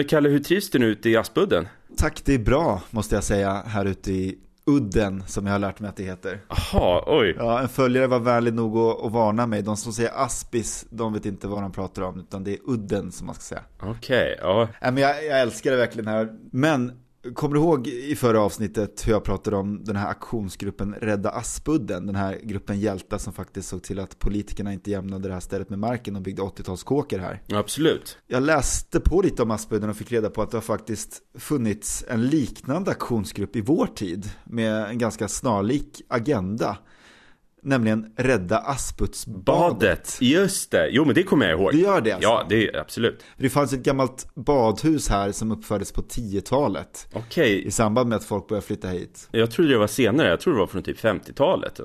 Men Kalle, hur trivs du nu ute i Aspudden? Tack, det är bra måste jag säga här ute i Udden som jag har lärt mig att det heter. Jaha, oj. Ja, en följare var vänlig nog att, att varna mig. De som säger Aspis, de vet inte vad de pratar om, utan det är Udden som man ska säga. Okej, okay, ja. Nej, men jag, jag älskar det verkligen här. Men Kommer du ihåg i förra avsnittet hur jag pratade om den här aktionsgruppen Rädda Aspudden? Den här gruppen hjältar som faktiskt såg till att politikerna inte jämnade det här stället med marken och byggde 80-talskåkor här. Absolut. Jag läste på lite om Aspudden och fick reda på att det har faktiskt funnits en liknande aktionsgrupp i vår tid med en ganska snarlik agenda. Nämligen Rädda Asputsbadet. Just det, jo men det kommer jag ihåg. Det gör det alltså? Ja, det är absolut. Det fanns ett gammalt badhus här som uppfördes på 10-talet. Okej. Okay. I samband med att folk började flytta hit. Jag trodde det var senare, jag tror det var från typ 50-talet.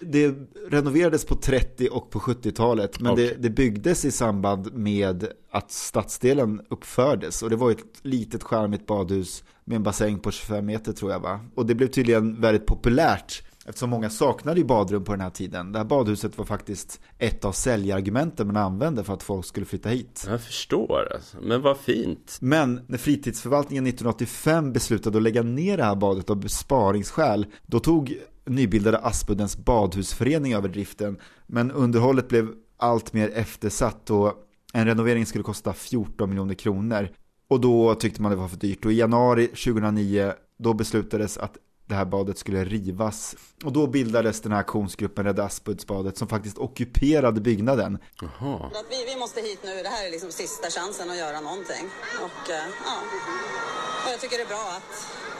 Det renoverades på 30 och på 70-talet. Men okay. det, det byggdes i samband med att stadsdelen uppfördes. Och det var ett litet skärmigt badhus med en bassäng på 25 meter tror jag va. Och det blev tydligen väldigt populärt Eftersom många saknade ju badrum på den här tiden. Det här badhuset var faktiskt ett av säljargumenten man använde för att folk skulle flytta hit. Jag förstår, alltså. men vad fint. Men när fritidsförvaltningen 1985 beslutade att lägga ner det här badet av besparingsskäl, då tog nybildade Aspuddens badhusförening över driften. Men underhållet blev allt mer eftersatt och en renovering skulle kosta 14 miljoner kronor. Och då tyckte man det var för dyrt och i januari 2009 då beslutades att det här badet skulle rivas. Och då bildades den här aktionsgruppen Rädda Aspudsbadet som faktiskt ockuperade byggnaden. Jaha. Vi, vi måste hit nu, det här är liksom sista chansen att göra någonting. Och, eh, ja. och jag tycker det är bbra att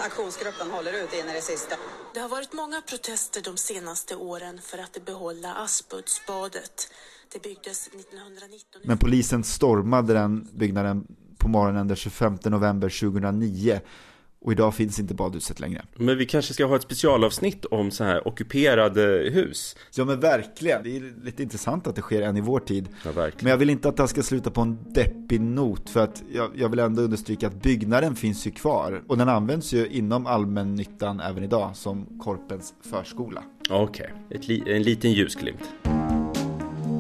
aktionsgruppen håller ut in i det sista. Det har varit många protester de senaste åren för att behålla Aspudsbadet. Det byggdes 1919. Men polisen stormade den byggnaden på morgonen den 25 november 2009 och idag finns inte badhuset längre. Men vi kanske ska ha ett specialavsnitt om så här ockuperade hus. Ja men verkligen. Det är lite intressant att det sker än i vår tid. Ja, verkligen. Men jag vill inte att det här ska sluta på en deppig not. För att jag, jag vill ändå understryka att byggnaden finns ju kvar. Och den används ju inom allmännyttan även idag som Korpens förskola. Okej, okay. en liten ljusglimt.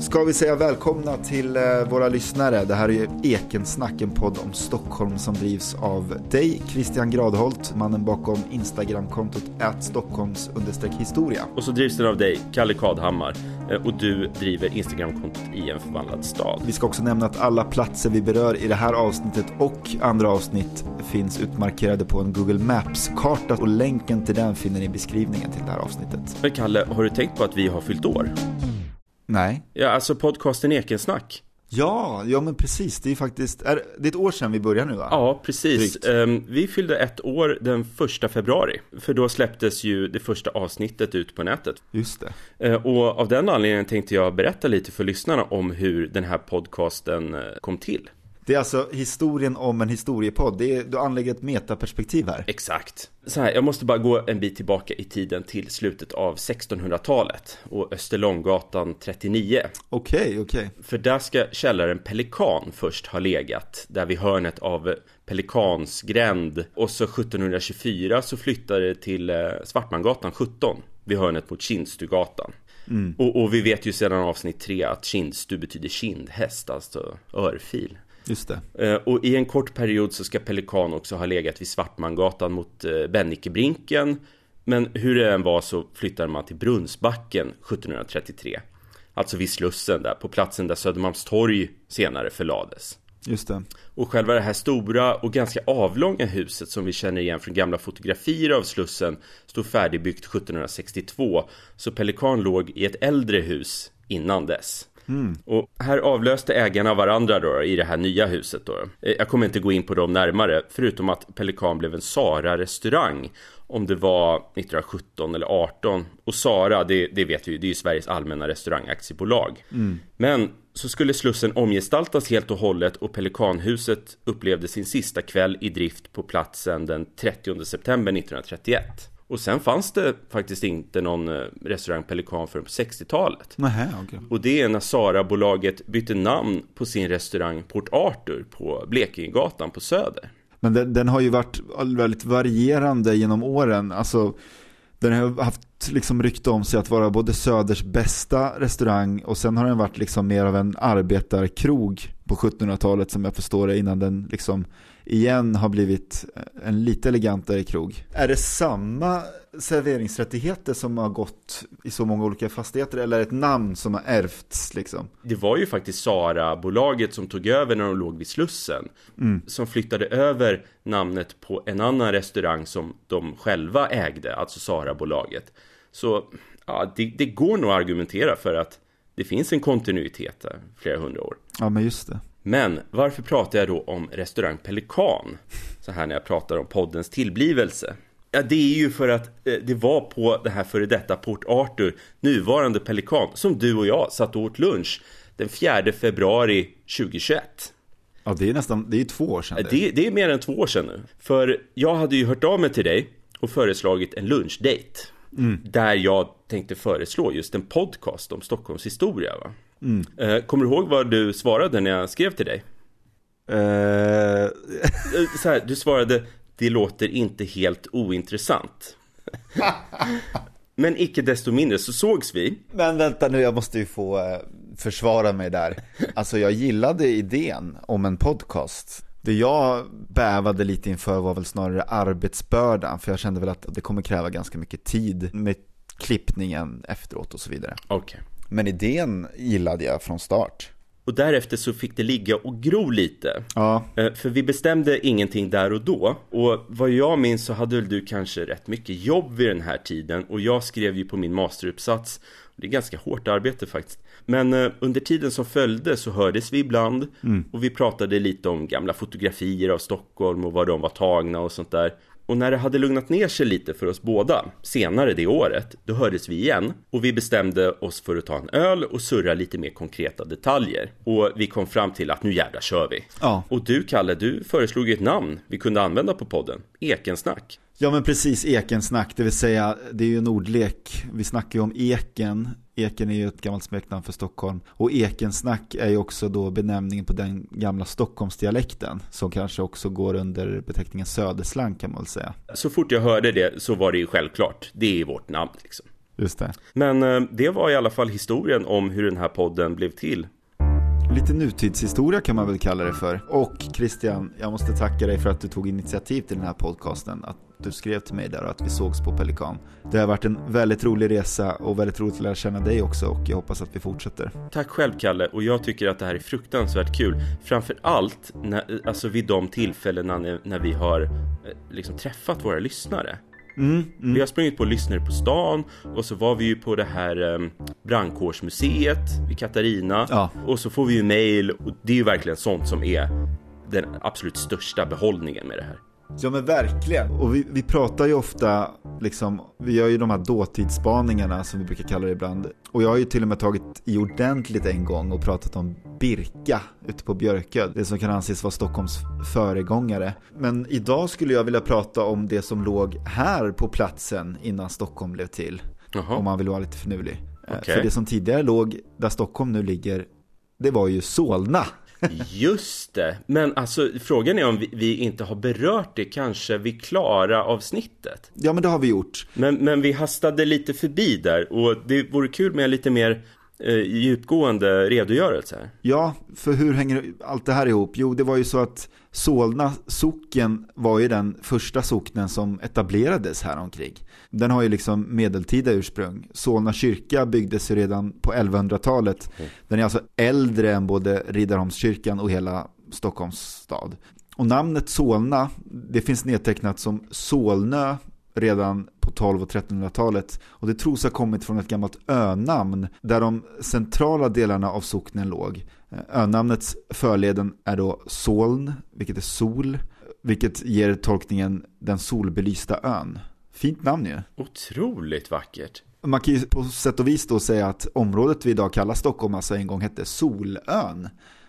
Ska vi säga välkomna till eh, våra lyssnare. Det här är ju Ekensnack, en podd om Stockholm som drivs av dig, Christian Gradholt, mannen bakom Instagramkontot Stockholms historia. Och så drivs den av dig, Kalle Kadhammar, eh, och du driver Instagramkontot i en förvandlad stad. Vi ska också nämna att alla platser vi berör i det här avsnittet och andra avsnitt finns utmarkerade på en Google Maps-karta och länken till den finner ni i beskrivningen till det här avsnittet. Men Kalle, har du tänkt på att vi har fyllt år? Nej. Ja, alltså podcasten Ekensnack. Ja, ja men precis. Det är faktiskt, är, det är ett år sedan vi började nu va? Ja, precis. Um, vi fyllde ett år den första februari. För då släpptes ju det första avsnittet ut på nätet. Just det. Uh, och av den anledningen tänkte jag berätta lite för lyssnarna om hur den här podcasten uh, kom till. Det är alltså historien om en historiepodd. Det är, du anlägger ett metaperspektiv här. Exakt. Så här, jag måste bara gå en bit tillbaka i tiden till slutet av 1600-talet och Österlånggatan 39. Okej, okay, okej. Okay. För där ska källaren Pelikan först ha legat, där vid hörnet av Pelikansgränd. Och så 1724 så flyttade det till eh, Svartmangatan 17, vid hörnet mot Kindstugatan. Mm. Och, och, vi vet ju sedan avsnitt 3 att kindstu betyder kindhäst, alltså örfil. Just det. Eh, och i en kort period så ska Pelikan också ha legat vid Svartmangatan mot eh, Bennikebrinken. Men hur det än var så flyttade man till Brunnsbacken 1733. Alltså vid Slussen där, på platsen där Södermalmstorg senare förlades. Just det. Och själva det här stora och ganska avlånga huset som vi känner igen från gamla fotografier av Slussen stod färdigbyggt 1762. Så Pelikan låg i ett äldre hus innan dess. Mm. Och här avlöste ägarna varandra då i det här nya huset då. Eh, jag kommer inte gå in på dem närmare, förutom att Pelikan blev en Sara-restaurang om det var 1917 eller 18 och Sara, det, det vet vi ju, det är ju Sveriges allmänna restaurangaktiebolag. Mm. Men så skulle Slussen omgestaltas helt och hållet och Pelikanhuset upplevde sin sista kväll i drift på platsen den 30 september 1931. Och sen fanns det faktiskt inte någon eh, restaurang Pelikan förrän på 60-talet. Nähä, okay. Och det är när Sara-bolaget bytte namn på sin restaurang Port Arthur på Blekingegatan på Söder. Men den, den, har ju varit väldigt varierande genom åren. Alltså, den har haft liksom rykte om sig att vara både Söders bästa restaurang och sen har den varit liksom mer av en arbetarkrog på 1700-talet som jag förstår det innan den liksom igen har blivit en lite elegantare krog. Är det samma serveringsrättigheter som har gått i så många olika fastigheter eller ett namn som har ärvts liksom? Det var ju faktiskt Sara-bolaget som tog över när de låg vid Slussen. Mm. Som flyttade över namnet på en annan restaurang som de själva ägde, alltså Sara-bolaget. Så ja, det, det går nog att argumentera för att det finns en kontinuitet där, flera hundra år. Ja, men just det. Men varför pratar jag då om restaurang Pelikan? Så här när jag pratar om poddens tillblivelse. Ja, det är ju för att eh, det var på det här före detta Port Arthur, nuvarande Pelikan, som du och jag satt och åt lunch den 4 februari 2021. Ja, det är nästan, det är två år sedan. Det, det är mer än två år sedan nu. För jag hade ju hört av mig till dig och föreslagit en lunchdate. Mm. Där jag tänkte föreslå just en podcast om Stockholms historia. Va? Mm. Eh, kommer du ihåg vad du svarade när jag skrev till dig? Uh... Så här, du svarade Det låter inte helt ointressant Men icke desto mindre så sågs vi Men vänta nu, jag måste ju få försvara mig där Alltså jag gillade idén om en podcast det jag bävade lite inför var väl snarare arbetsbördan, för jag kände väl att det kommer kräva ganska mycket tid med klippningen efteråt och så vidare. Okej. Okay. Men idén gillade jag från start. Och därefter så fick det ligga och gro lite. Ja. Eh, för vi bestämde ingenting där och då. Och vad jag minns så hade väl du kanske rätt mycket jobb vid den här tiden. Och jag skrev ju på min masteruppsats. Det är ganska hårt arbete faktiskt. Men eh, under tiden som följde så hördes vi ibland. Mm. Och vi pratade lite om gamla fotografier av Stockholm och var de var tagna och sånt där. Och när det hade lugnat ner sig lite för oss båda, senare det året, då hördes vi igen och vi bestämde oss för att ta en öl och surra lite mer konkreta detaljer. Och vi kom fram till att nu jävlar kör vi. Ja. Och du Kalle, du föreslog ju ett namn vi kunde använda på podden, Ekensnack. Ja men precis, ekensnack, det vill säga det är ju en ordlek. Vi snackar ju om eken. Eken är ju ett gammalt smeknamn för Stockholm. Och ekensnack är ju också då benämningen på den gamla Stockholmsdialekten. Som kanske också går under beteckningen söderslang kan man väl säga. Så fort jag hörde det så var det ju självklart. Det är vårt namn liksom. Just det. Men eh, det var i alla fall historien om hur den här podden blev till. Lite nutidshistoria kan man väl kalla det för. Och Christian, jag måste tacka dig för att du tog initiativ till den här podcasten. Att du skrev till mig där och att vi sågs på Pelikan. Det har varit en väldigt rolig resa och väldigt roligt att lära känna dig också och jag hoppas att vi fortsätter. Tack själv Kalle och jag tycker att det här är fruktansvärt kul. Framför allt när, alltså vid de tillfällena när, när vi har eh, liksom träffat våra lyssnare. Mm, mm. Vi har sprungit på lyssnare på stan och så var vi ju på det här um, brandkårsmuseet vid Katarina. Ja. Och så får vi ju mail och det är ju verkligen sånt som är den absolut största behållningen med det här. Ja men verkligen. Och vi, vi pratar ju ofta, liksom, vi gör ju de här dåtidsspaningarna som vi brukar kalla det ibland. Och jag har ju till och med tagit i ordentligt en gång och pratat om Birka ute på Björkö. Det som kan anses vara Stockholms föregångare. Men idag skulle jag vilja prata om det som låg här på platsen innan Stockholm blev till. Jaha. Om man vill vara lite finurlig. Okay. För det som tidigare låg där Stockholm nu ligger, det var ju Solna. Just det, men alltså frågan är om vi, vi, inte har berört det kanske vid klara avsnittet. Ja, men det har vi gjort. Men, men vi hastade lite förbi där och det vore kul med lite mer djupgående redogörelse. Ja, för hur hänger allt det här ihop? Jo, det var ju så att Solna socken var ju den första socknen som etablerades här omkring. Den har ju liksom medeltida ursprung. Solna kyrka byggdes ju redan på 1100-talet. Mm. Den är alltså äldre än både Riddarholmskyrkan och hela Stockholms stad. Och namnet Solna, det finns nedtecknat som Solnö redan på 12 och 1300-talet. Och det tros ha kommit från ett gammalt önamn där de centrala delarna av socknen låg. Önamnets förleden är då Soln, vilket är sol, vilket ger tolkningen den solbelysta ön. Fint namn ju. Otroligt vackert. Man kan ju på sätt och vis då säga att området vi idag kallar Stockholm alltså en gång hette Solön.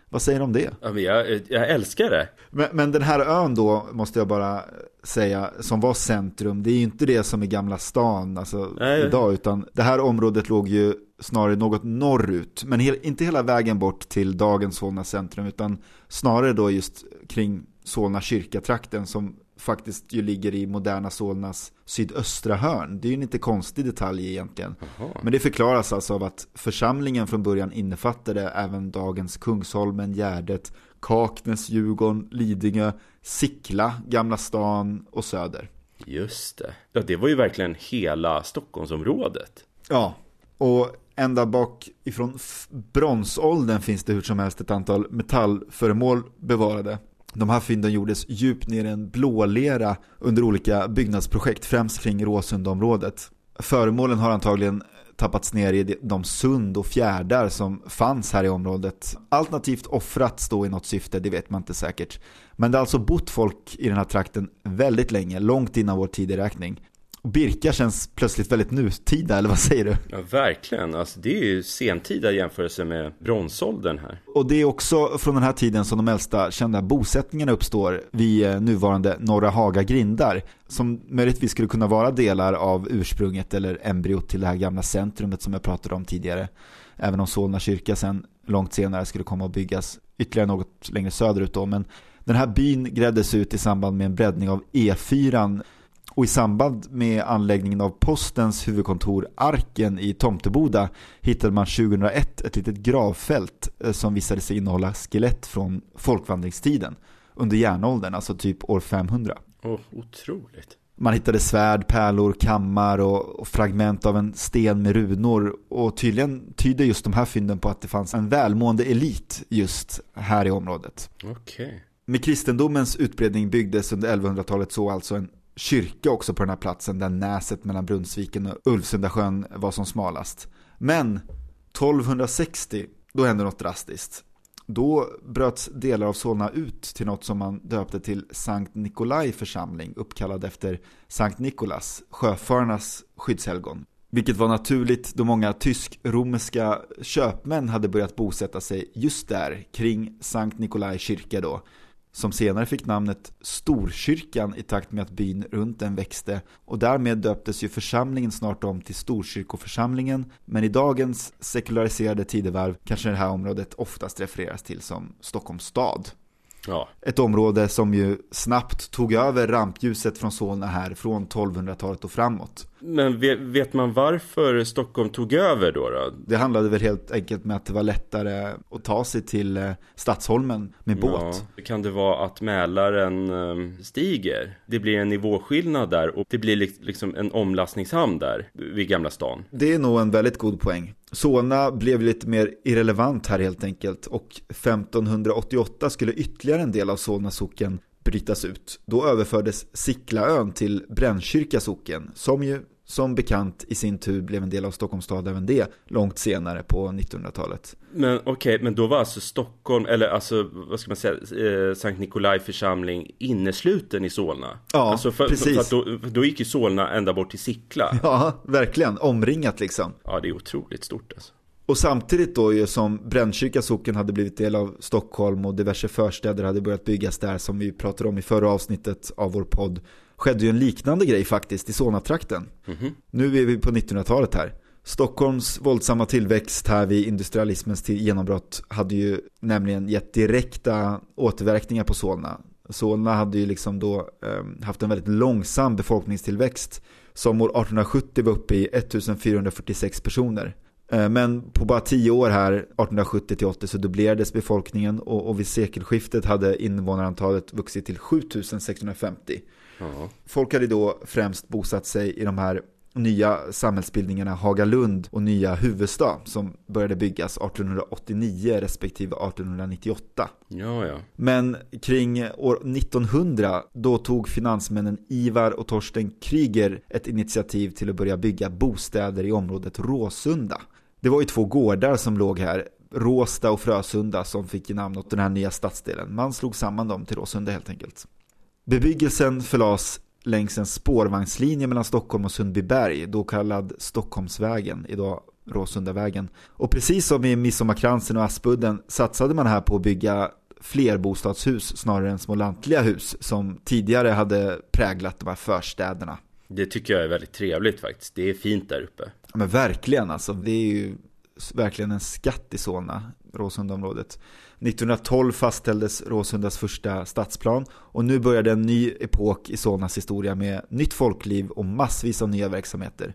Vad säger du om det? Ja, men jag, jag älskar det. Men, men, den här ön då, måste jag bara säga, som var centrum, det är ju inte det som är Gamla stan alltså, idag, utan det här området låg ju snarare något norrut, men he inte hela vägen bort till dagens Solna centrum, utan snarare då just kring Solna kyrkatrakten som faktiskt ju ligger i moderna Solnas sydöstra hörn. Det är ju en inte konstig detalj egentligen. Aha. Men det förklaras alltså av att församlingen från början innefattade även dagens Kungsholmen, Gärdet, Kaknäs, Djurgården, Lidingö, Sickla, Gamla stan och Söder. Just det. Ja, det var ju verkligen hela Stockholmsområdet. Ja, och ända bak ifrån bronsåldern finns det hur som helst ett antal metallföremål bevarade. De här fynden gjordes djupt ner i en blålera under olika byggnadsprojekt, främst kring Råsundaområdet. Föremålen har antagligen tappats ner i de sund och fjärdar som fanns här i området. Alternativt offrats då i något syfte, det vet man inte säkert. Men det har alltså bott folk i den här trakten väldigt länge, långt innan vår tideräkning. Birka känns plötsligt väldigt nutida, eller vad säger du? Ja, verkligen. Alltså, det är ju sentida jämförelse med bronsåldern här. Och det är också från den här tiden som de äldsta kända bosättningarna uppstår vid eh, nuvarande Norra Haga grindar. Som möjligtvis skulle kunna vara delar av ursprunget eller embryot till det här gamla centrumet som jag pratade om tidigare. Även om Solna kyrka sen långt senare skulle komma att byggas ytterligare något längre söderut då. Men den här byn grävdes ut i samband med en breddning av E4 och i samband med anläggningen av postens huvudkontor Arken i Tomteboda hittade man 2001 ett litet gravfält eh, som visade sig innehålla skelett från folkvandringstiden under järnåldern, alltså typ år 500. Oh, otroligt. Man hittade svärd, pärlor, kammar och, och, fragment av en sten med runor. Och tydligen tyder just de här fynden på att det fanns en välmående elit just här i området. Okej. Okay. Med kristendomens utbredning byggdes under 1100-talet så alltså en kyrka också på den här platsen där näset mellan Brunnsviken och Ulvsundasjön var som smalast. Men 1260, då hände något drastiskt. Då bröts delar av Solna ut till något som man döpte till Sankt Nikolai församling uppkallad efter Sankt Nikolas, sjöfararnas skyddshelgon. Vilket var naturligt då många tysk-romerska köpmän hade börjat bosätta sig just där kring Sankt Nikolai kyrka då som senare fick namnet Storkyrkan i takt med att byn runt den växte och därmed döptes ju församlingen snart om till Storkyrkoförsamlingen men i dagens sekulariserade tidevarv kanske det här området oftast refereras till som Stockholms stad. Ja. Ett område som ju snabbt tog över rampljuset från Solna här från 1200-talet och framåt. Men vet man varför Stockholm tog över då, då? Det handlade väl helt enkelt med att det var lättare att ta sig till eh, Stadsholmen med båt. Ja, kan det vara att Mälaren ehm, stiger? Det blir en nivåskillnad där och det blir liksom en omlastningshamn där vid Gamla stan. Det är nog en väldigt god poäng. Solna blev lite mer irrelevant här helt enkelt och 1588 skulle ytterligare en del av Solna socken brytas ut. Då överfördes Sicklaön till Brännkyrka socken som ju som bekant i sin tur blev en del av Stockholms stad även det långt senare på 1900-talet. Men okej, okay, men då var alltså Stockholm, eller alltså vad ska man säga, eh, Sankt Nikolai församling innesluten i Solna? Ja, alltså för, precis. För, för då, då, gick ju Solna ända bort till Sickla. Ja, verkligen, omringat liksom. Ja, det är otroligt stort alltså. Och samtidigt då ju som Brännkyrka socken hade blivit del av Stockholm och diverse förstäder hade börjat byggas där som vi pratade om i förra avsnittet av vår podd skedde ju en liknande grej faktiskt i Solna-trakten. Mm -hmm. Nu är vi på 1900-talet här. Stockholms våldsamma tillväxt här vid industrialismens genombrott hade ju nämligen gett direkta återverkningar på Solna. Solna hade ju liksom då eh, haft en väldigt långsam befolkningstillväxt som år 1870 var uppe i 1446 personer. Eh, men på bara tio år här, 1870 till 80, så dubblerades befolkningen och, och vid sekelskiftet hade invånarantalet vuxit till 7650. Ja. Folk hade då främst bosatt sig i de här nya samhällsbildningarna Hagalund och nya Huvudsta som började byggas 1889 respektive 1898. Ja, ja. Men kring år 1900 då tog finansmännen Ivar och Torsten Kryger ett initiativ till att börja bygga bostäder i området Råsunda. Det var ju två gårdar som låg här, Råsta och Frösunda som fick namn åt den här nya stadsdelen. Man slog samman dem till Råsunda helt enkelt. Bebyggelsen förlades längs en spårvagnslinje mellan Stockholm och Sundbyberg, då kallad Stockholmsvägen, idag Råsundavägen. Och precis som i Midsommarkransen och Aspudden satsade man här på att bygga flerbostadshus snarare än små lantliga hus som tidigare hade präglat de här förstäderna. Det tycker jag är väldigt trevligt faktiskt. Det är fint där uppe. Ja, men verkligen alltså. Det är ju verkligen en skatt i Solna, Råsundaområdet. 1912 fastställdes Råsundas första stadsplan och nu började en ny epok i Solnas historia med nytt folkliv och massvis av nya verksamheter.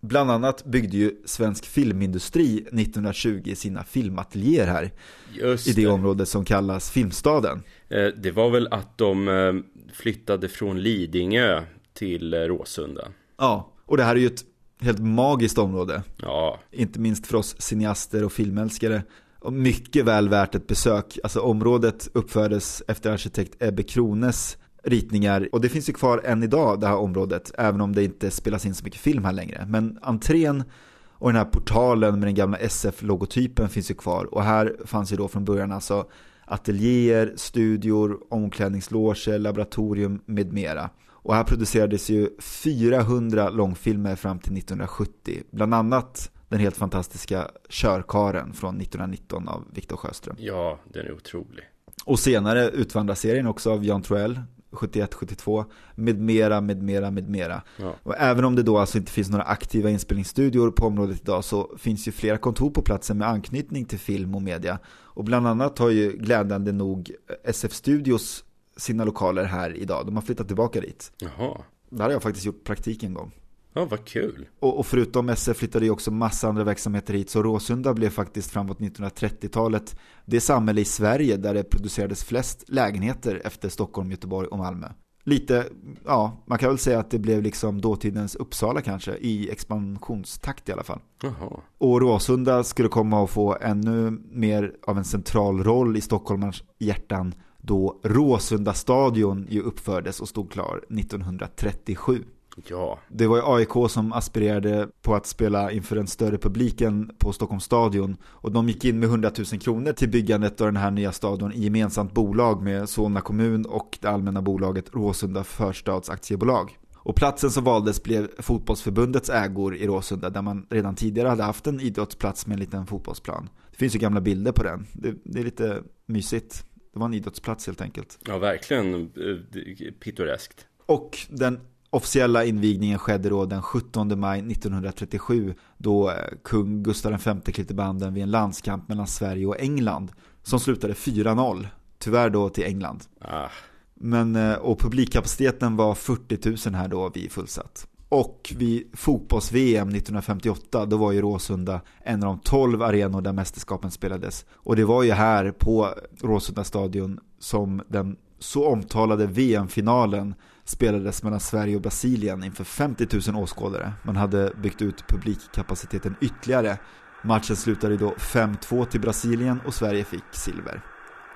Bland annat byggde ju svensk filmindustri 1920 sina filmateljéer här. Just I det, det område som kallas Filmstaden. Eh, det var väl att de eh, flyttade från Lidingö till Råsunda. Ja, och det här är ju ett helt magiskt område. Ja. Inte minst för oss cineaster och filmälskare. Och mycket väl värt ett besök. Alltså området uppfördes efter arkitekt Ebbe Krones ritningar. Och det finns ju kvar än idag det här området. Även om det inte spelas in så mycket film här längre. Men entrén och den här portalen med den gamla SF-logotypen finns ju kvar. Och här fanns ju då från början alltså ateljéer, studior, omklädningsloger, laboratorium med mera. Och här producerades ju 400 långfilmer fram till 1970. Bland annat den helt fantastiska Körkaren från 1919 av Viktor Sjöström. Ja, den är otrolig. Och senare Utvandrarserien också av Jan Troell 71-72 med mera, med mera, med mera. Ja. Och även om det då alltså inte finns några aktiva inspelningsstudior på området idag så finns ju flera kontor på platsen med anknytning till film och media. Och bland annat har ju glädjande nog SF Studios sina lokaler här idag. De har flyttat tillbaka dit. Jaha. Där har jag faktiskt gjort praktik en gång. Ja, vad kul. Och, och förutom SF flyttade ju också massa andra verksamheter hit. Så Råsunda blev faktiskt framåt 1930-talet det samhälle i Sverige där det producerades flest lägenheter efter Stockholm, Göteborg och Malmö. Lite, ja, man kan väl säga att det blev liksom dåtidens Uppsala kanske, i expansionstakt i alla fall. Jaha. Och Råsunda skulle komma att få ännu mer av en central roll i Stockholmars hjärtan då Råsunda stadion ju uppfördes och stod klar 1937. Ja. Det var ju AIK som aspirerade på att spela inför den större publiken på Stockholms stadion. Och de gick in med 100 000 kronor till byggandet av den här nya stadion i gemensamt bolag med Solna kommun och det allmänna bolaget Råsunda Förstads Aktiebolag. Och platsen som valdes blev fotbollsförbundets ägor i Råsunda där man redan tidigare hade haft en idrottsplats med en liten fotbollsplan. Det finns ju gamla bilder på den. Det, det är lite mysigt. Det var en idrottsplats helt enkelt. Ja, verkligen eh, pittoreskt. Och den officiella invigningen skedde då den 17 maj 1937 då eh, kung Gustav V klippte banden vid en landskamp mellan Sverige och England som slutade 4-0. Tyvärr då till England. Ah. Men, eh, och publikkapaciteten var 40 000 här då vid fullsatt. Och vid fotbolls-VM 1958 då var ju Råsunda en av de 12 arenor där mästerskapen spelades. Och det var ju här på Råsunda stadion som den så omtalade VM-finalen spelades mellan Sverige och Brasilien inför 50 000 åskådare. Man hade byggt ut publikkapaciteten ytterligare. Matchen slutade då 5-2 till Brasilien och Sverige fick silver.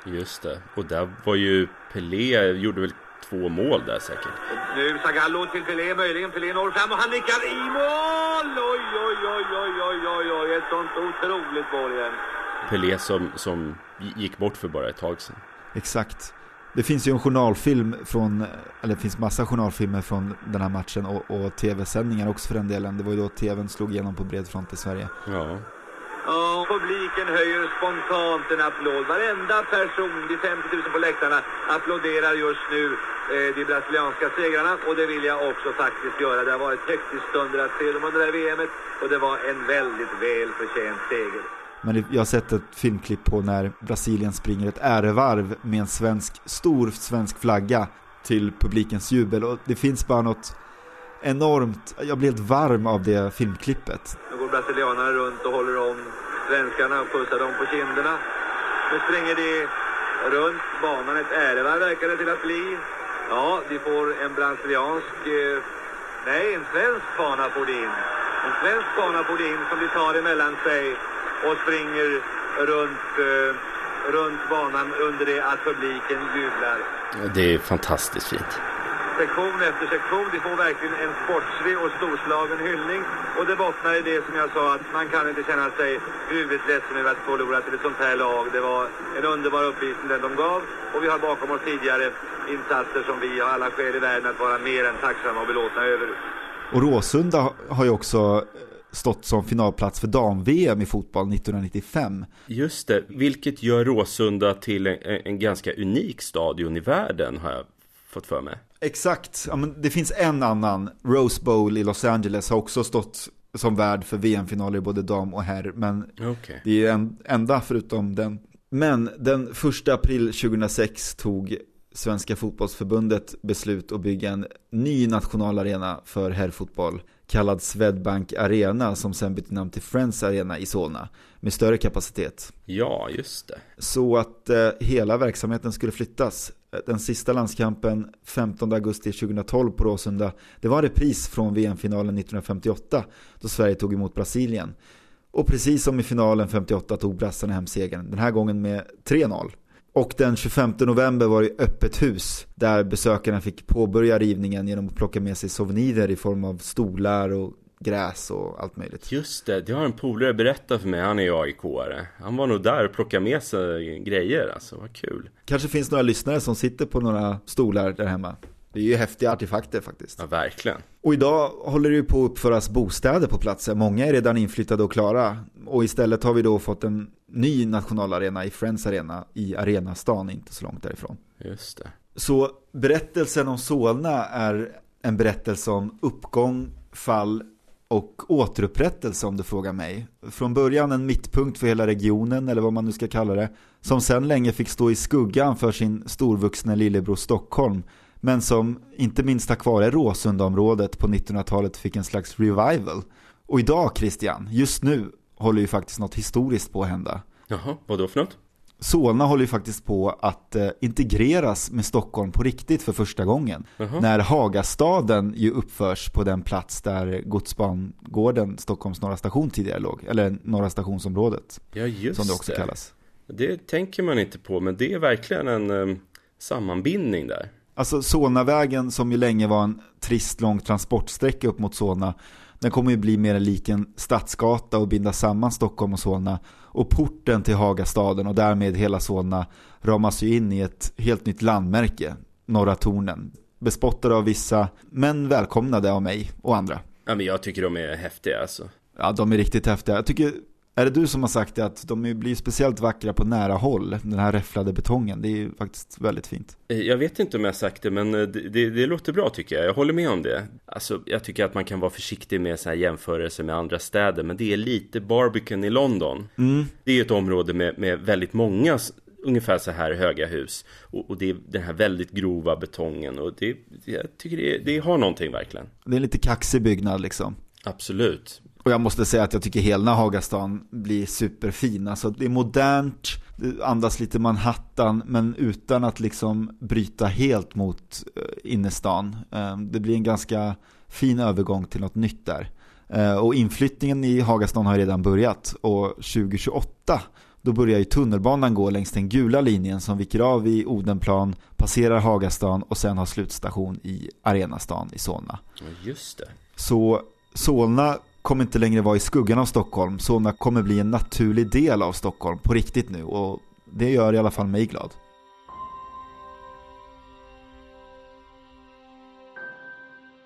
Just det, och där var ju Pelé, gjorde väl två mål där säkert. Nu Zagallo till Pelé, möjligen Pelé når fram och han nickar i mål! Oj, oj, oj, oj, oj, oj, oj, ett sånt otroligt mål igen. Pelé som, som gick bort för bara ett tag sedan. Exakt. Det finns ju en journalfilm från, eller det finns massa journalfilmer från den här matchen och, och tv-sändningar också för den delen. Det var ju då tvn slog igenom på bred front i Sverige. Ja. Ja, publiken höjer spontant en applåd. Varenda person, de 50 000 på läktarna, applåderar just nu eh, de brasilianska segrarna. Och det vill jag också faktiskt göra. Det har varit hektisk stunder att se dem under det här VMet. Och det var en väldigt väl förtjänt seger. Men jag har sett ett filmklipp på när Brasilien springer ett ärevarv med en svensk, stor svensk flagga till publikens jubel. Och det finns bara något enormt, jag blir helt varm av det filmklippet. Nu går brasilianerna runt och håller om svenskarna och pussar dem på kinderna. Nu springer de runt banan, ett ärevarv verkar det till att bli. Ja, vi får en brasiliansk, eh, nej en svensk fana får det in. En svensk fana får det in som de tar emellan sig och springer runt, eh, runt banan under det att publiken jublar. Det är fantastiskt fint. Sektion efter sektion, de får verkligen en sportslig och storslagen hyllning. Och det bottnar i det som jag sa, att man kan inte känna sig gruvligt ledsen över att förlora till ett sånt här lag. Det var en underbar uppvisning den de gav. Och vi har bakom oss tidigare insatser som vi har alla skäl i världen att vara mer än tacksamma och belåtna över. Och Råsunda har ju också stått som finalplats för dam-VM i fotboll 1995. Just det, vilket gör Råsunda till en, en, ganska unik stadion i världen har jag fått för mig. Exakt, ja, men det finns en annan, Rose Bowl i Los Angeles har också stått som värd för VM-finaler både dam och herr, men okay. det är en enda förutom den. Men den 1 april 2006 tog Svenska fotbollsförbundet beslut att bygga en ny nationalarena för herrfotboll kallad Swedbank Arena som sen bytte namn till Friends Arena i Solna med större kapacitet. Ja, just det. Så att eh, hela verksamheten skulle flyttas. Eh, den sista landskampen 15 augusti 2012 på Råsunda, det var en repris från VM-finalen 1958 då Sverige tog emot Brasilien. Och precis som i finalen 58 tog brassarna hem segern, den här gången med 3-0. Och den 25 november var det öppet hus där besökarna fick påbörja rivningen genom att plocka med sig souvenirer i form av stolar och gräs och allt möjligt. Just det, det har en polare berättat för mig, han är AIK-are. Han var nog där och plockade med sig grejer, alltså vad kul. Kanske finns några lyssnare som sitter på några stolar där hemma. Det är ju häftiga artefakter faktiskt. Ja, verkligen. Och idag håller det ju på att uppföras bostäder på platsen. Många är redan inflyttade och klara. Och istället har vi då fått en ny nationalarena i Friends Arena i Arenastan, inte så långt därifrån. Just det. Så berättelsen om Solna är en berättelse om uppgång, fall och återupprättelse om du frågar mig. Från början en mittpunkt för hela regionen, eller vad man nu ska kalla det, som sen länge fick stå i skuggan för sin storvuxna lillebror Stockholm, men som inte minst tack vare Råsundaområdet på 1900-talet fick en slags revival. Och idag Christian, just nu håller ju faktiskt något historiskt på att hända. Jaha, vad då för något? Solna håller ju faktiskt på att eh, integreras med Stockholm på riktigt för första gången. Jaha. När Hagastaden ju uppförs på den plats där godsbangården Stockholms norra station tidigare låg. Eller norra stationsområdet. Ja, just som det också det. kallas. Det tänker man inte på, men det är verkligen en um, sammanbindning där. Alltså Solnavägen som ju länge var en trist lång transportsträcka upp mot Solna. Den kommer ju bli mer lik en stadsgata och binda samman Stockholm och Solna. Och porten till Hagastaden och därmed hela Solna ramas ju in i ett helt nytt landmärke, Norra Tornen. Bespottade av vissa, men välkomnade av mig och andra. Ja, men jag tycker de är häftiga alltså. Ja, de är riktigt häftiga. Jag tycker, är det du som har sagt att de blir speciellt vackra på nära håll, den här räfflade betongen. Det är ju faktiskt väldigt fint. Eh, Jag vet inte om jag har sagt det, men eh, det, det, det låter bra tycker jag. Jag håller med om det. Alltså, jag tycker att man kan vara försiktig med så här jämförelser med andra städer, men det är lite Barbican i London. Det är ett område med, med väldigt många ungefär så här höga hus. Och, och det är den här väldigt grova betongen. Och det, jag tycker det, det har någonting verkligen. Det är en lite kaxig byggnad liksom. Absolut. Och jag måste säga att jag tycker hela Hagastan blir superfin. Alltså det är modernt, det andas lite Manhattan, men utan att liksom bryta helt mot eh, innerstan. Eh, Det blir en ganska fin övergång till något nytt där. Eh, Och inflyttningen i Hagastan har redan börjat och 2028 då börjar ju tunnelbanan gå längs den gula linjen som viker av i Odenplan, passerar Hagastan och sen har slutstation i Arenastan i Solna. Ja, just det. Så Solna kommer inte längre vara i skuggan av Stockholm. Solna kommer bli en naturlig del av Stockholm på riktigt nu och det gör i alla fall mig glad.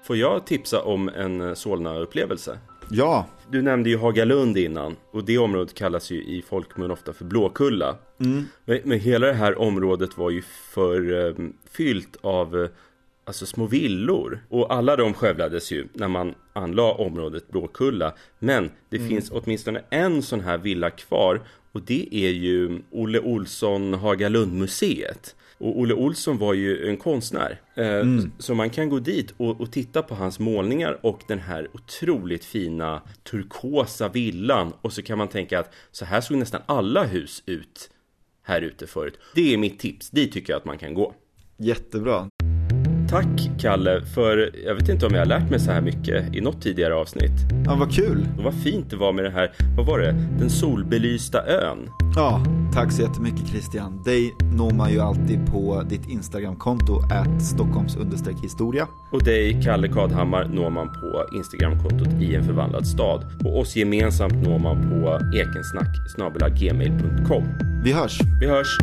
Får jag tipsa om en eh, Solna-upplevelse? Ja, Du nämnde ju Hagalund innan och det området kallas ju i folkmun ofta för Blåkulla. Men, men hela det här området var ju för eh, fyllt av eh, alltså små villor och alla de skövlades ju när man anlade området Blåkulla. Men det finns åtminstone en sån här villa kvar och det är ju Olle Olsson Hagalund-museet. Och Olle Olsson var ju en konstnär. Eh, Så man kan gå dit och, och titta på hans målningar och den här otroligt fina turkosa villan. Och så kan man tänka att så här såg nästan alla hus ut här ute förut. Det är mitt tips. Dit tycker jag att man kan gå. jättebra. Tack Kalle för, jag vet inte om jag har lärt mig så här mycket i något tidigare avsnitt. Ja, vad kul. Och vad fint det var med det här, vad var det? Den solbelysta ön. Ja, tack så jättemycket Christian. Dig når man ju alltid på ditt Instagramkonto, at Stockholms historia. Och dig, Kalle Kadhammar, når man på Instagramkontot i en förvandlad stad. Och oss gemensamt når man på ekensnack gmail.com. Vi hörs. Vi hörs!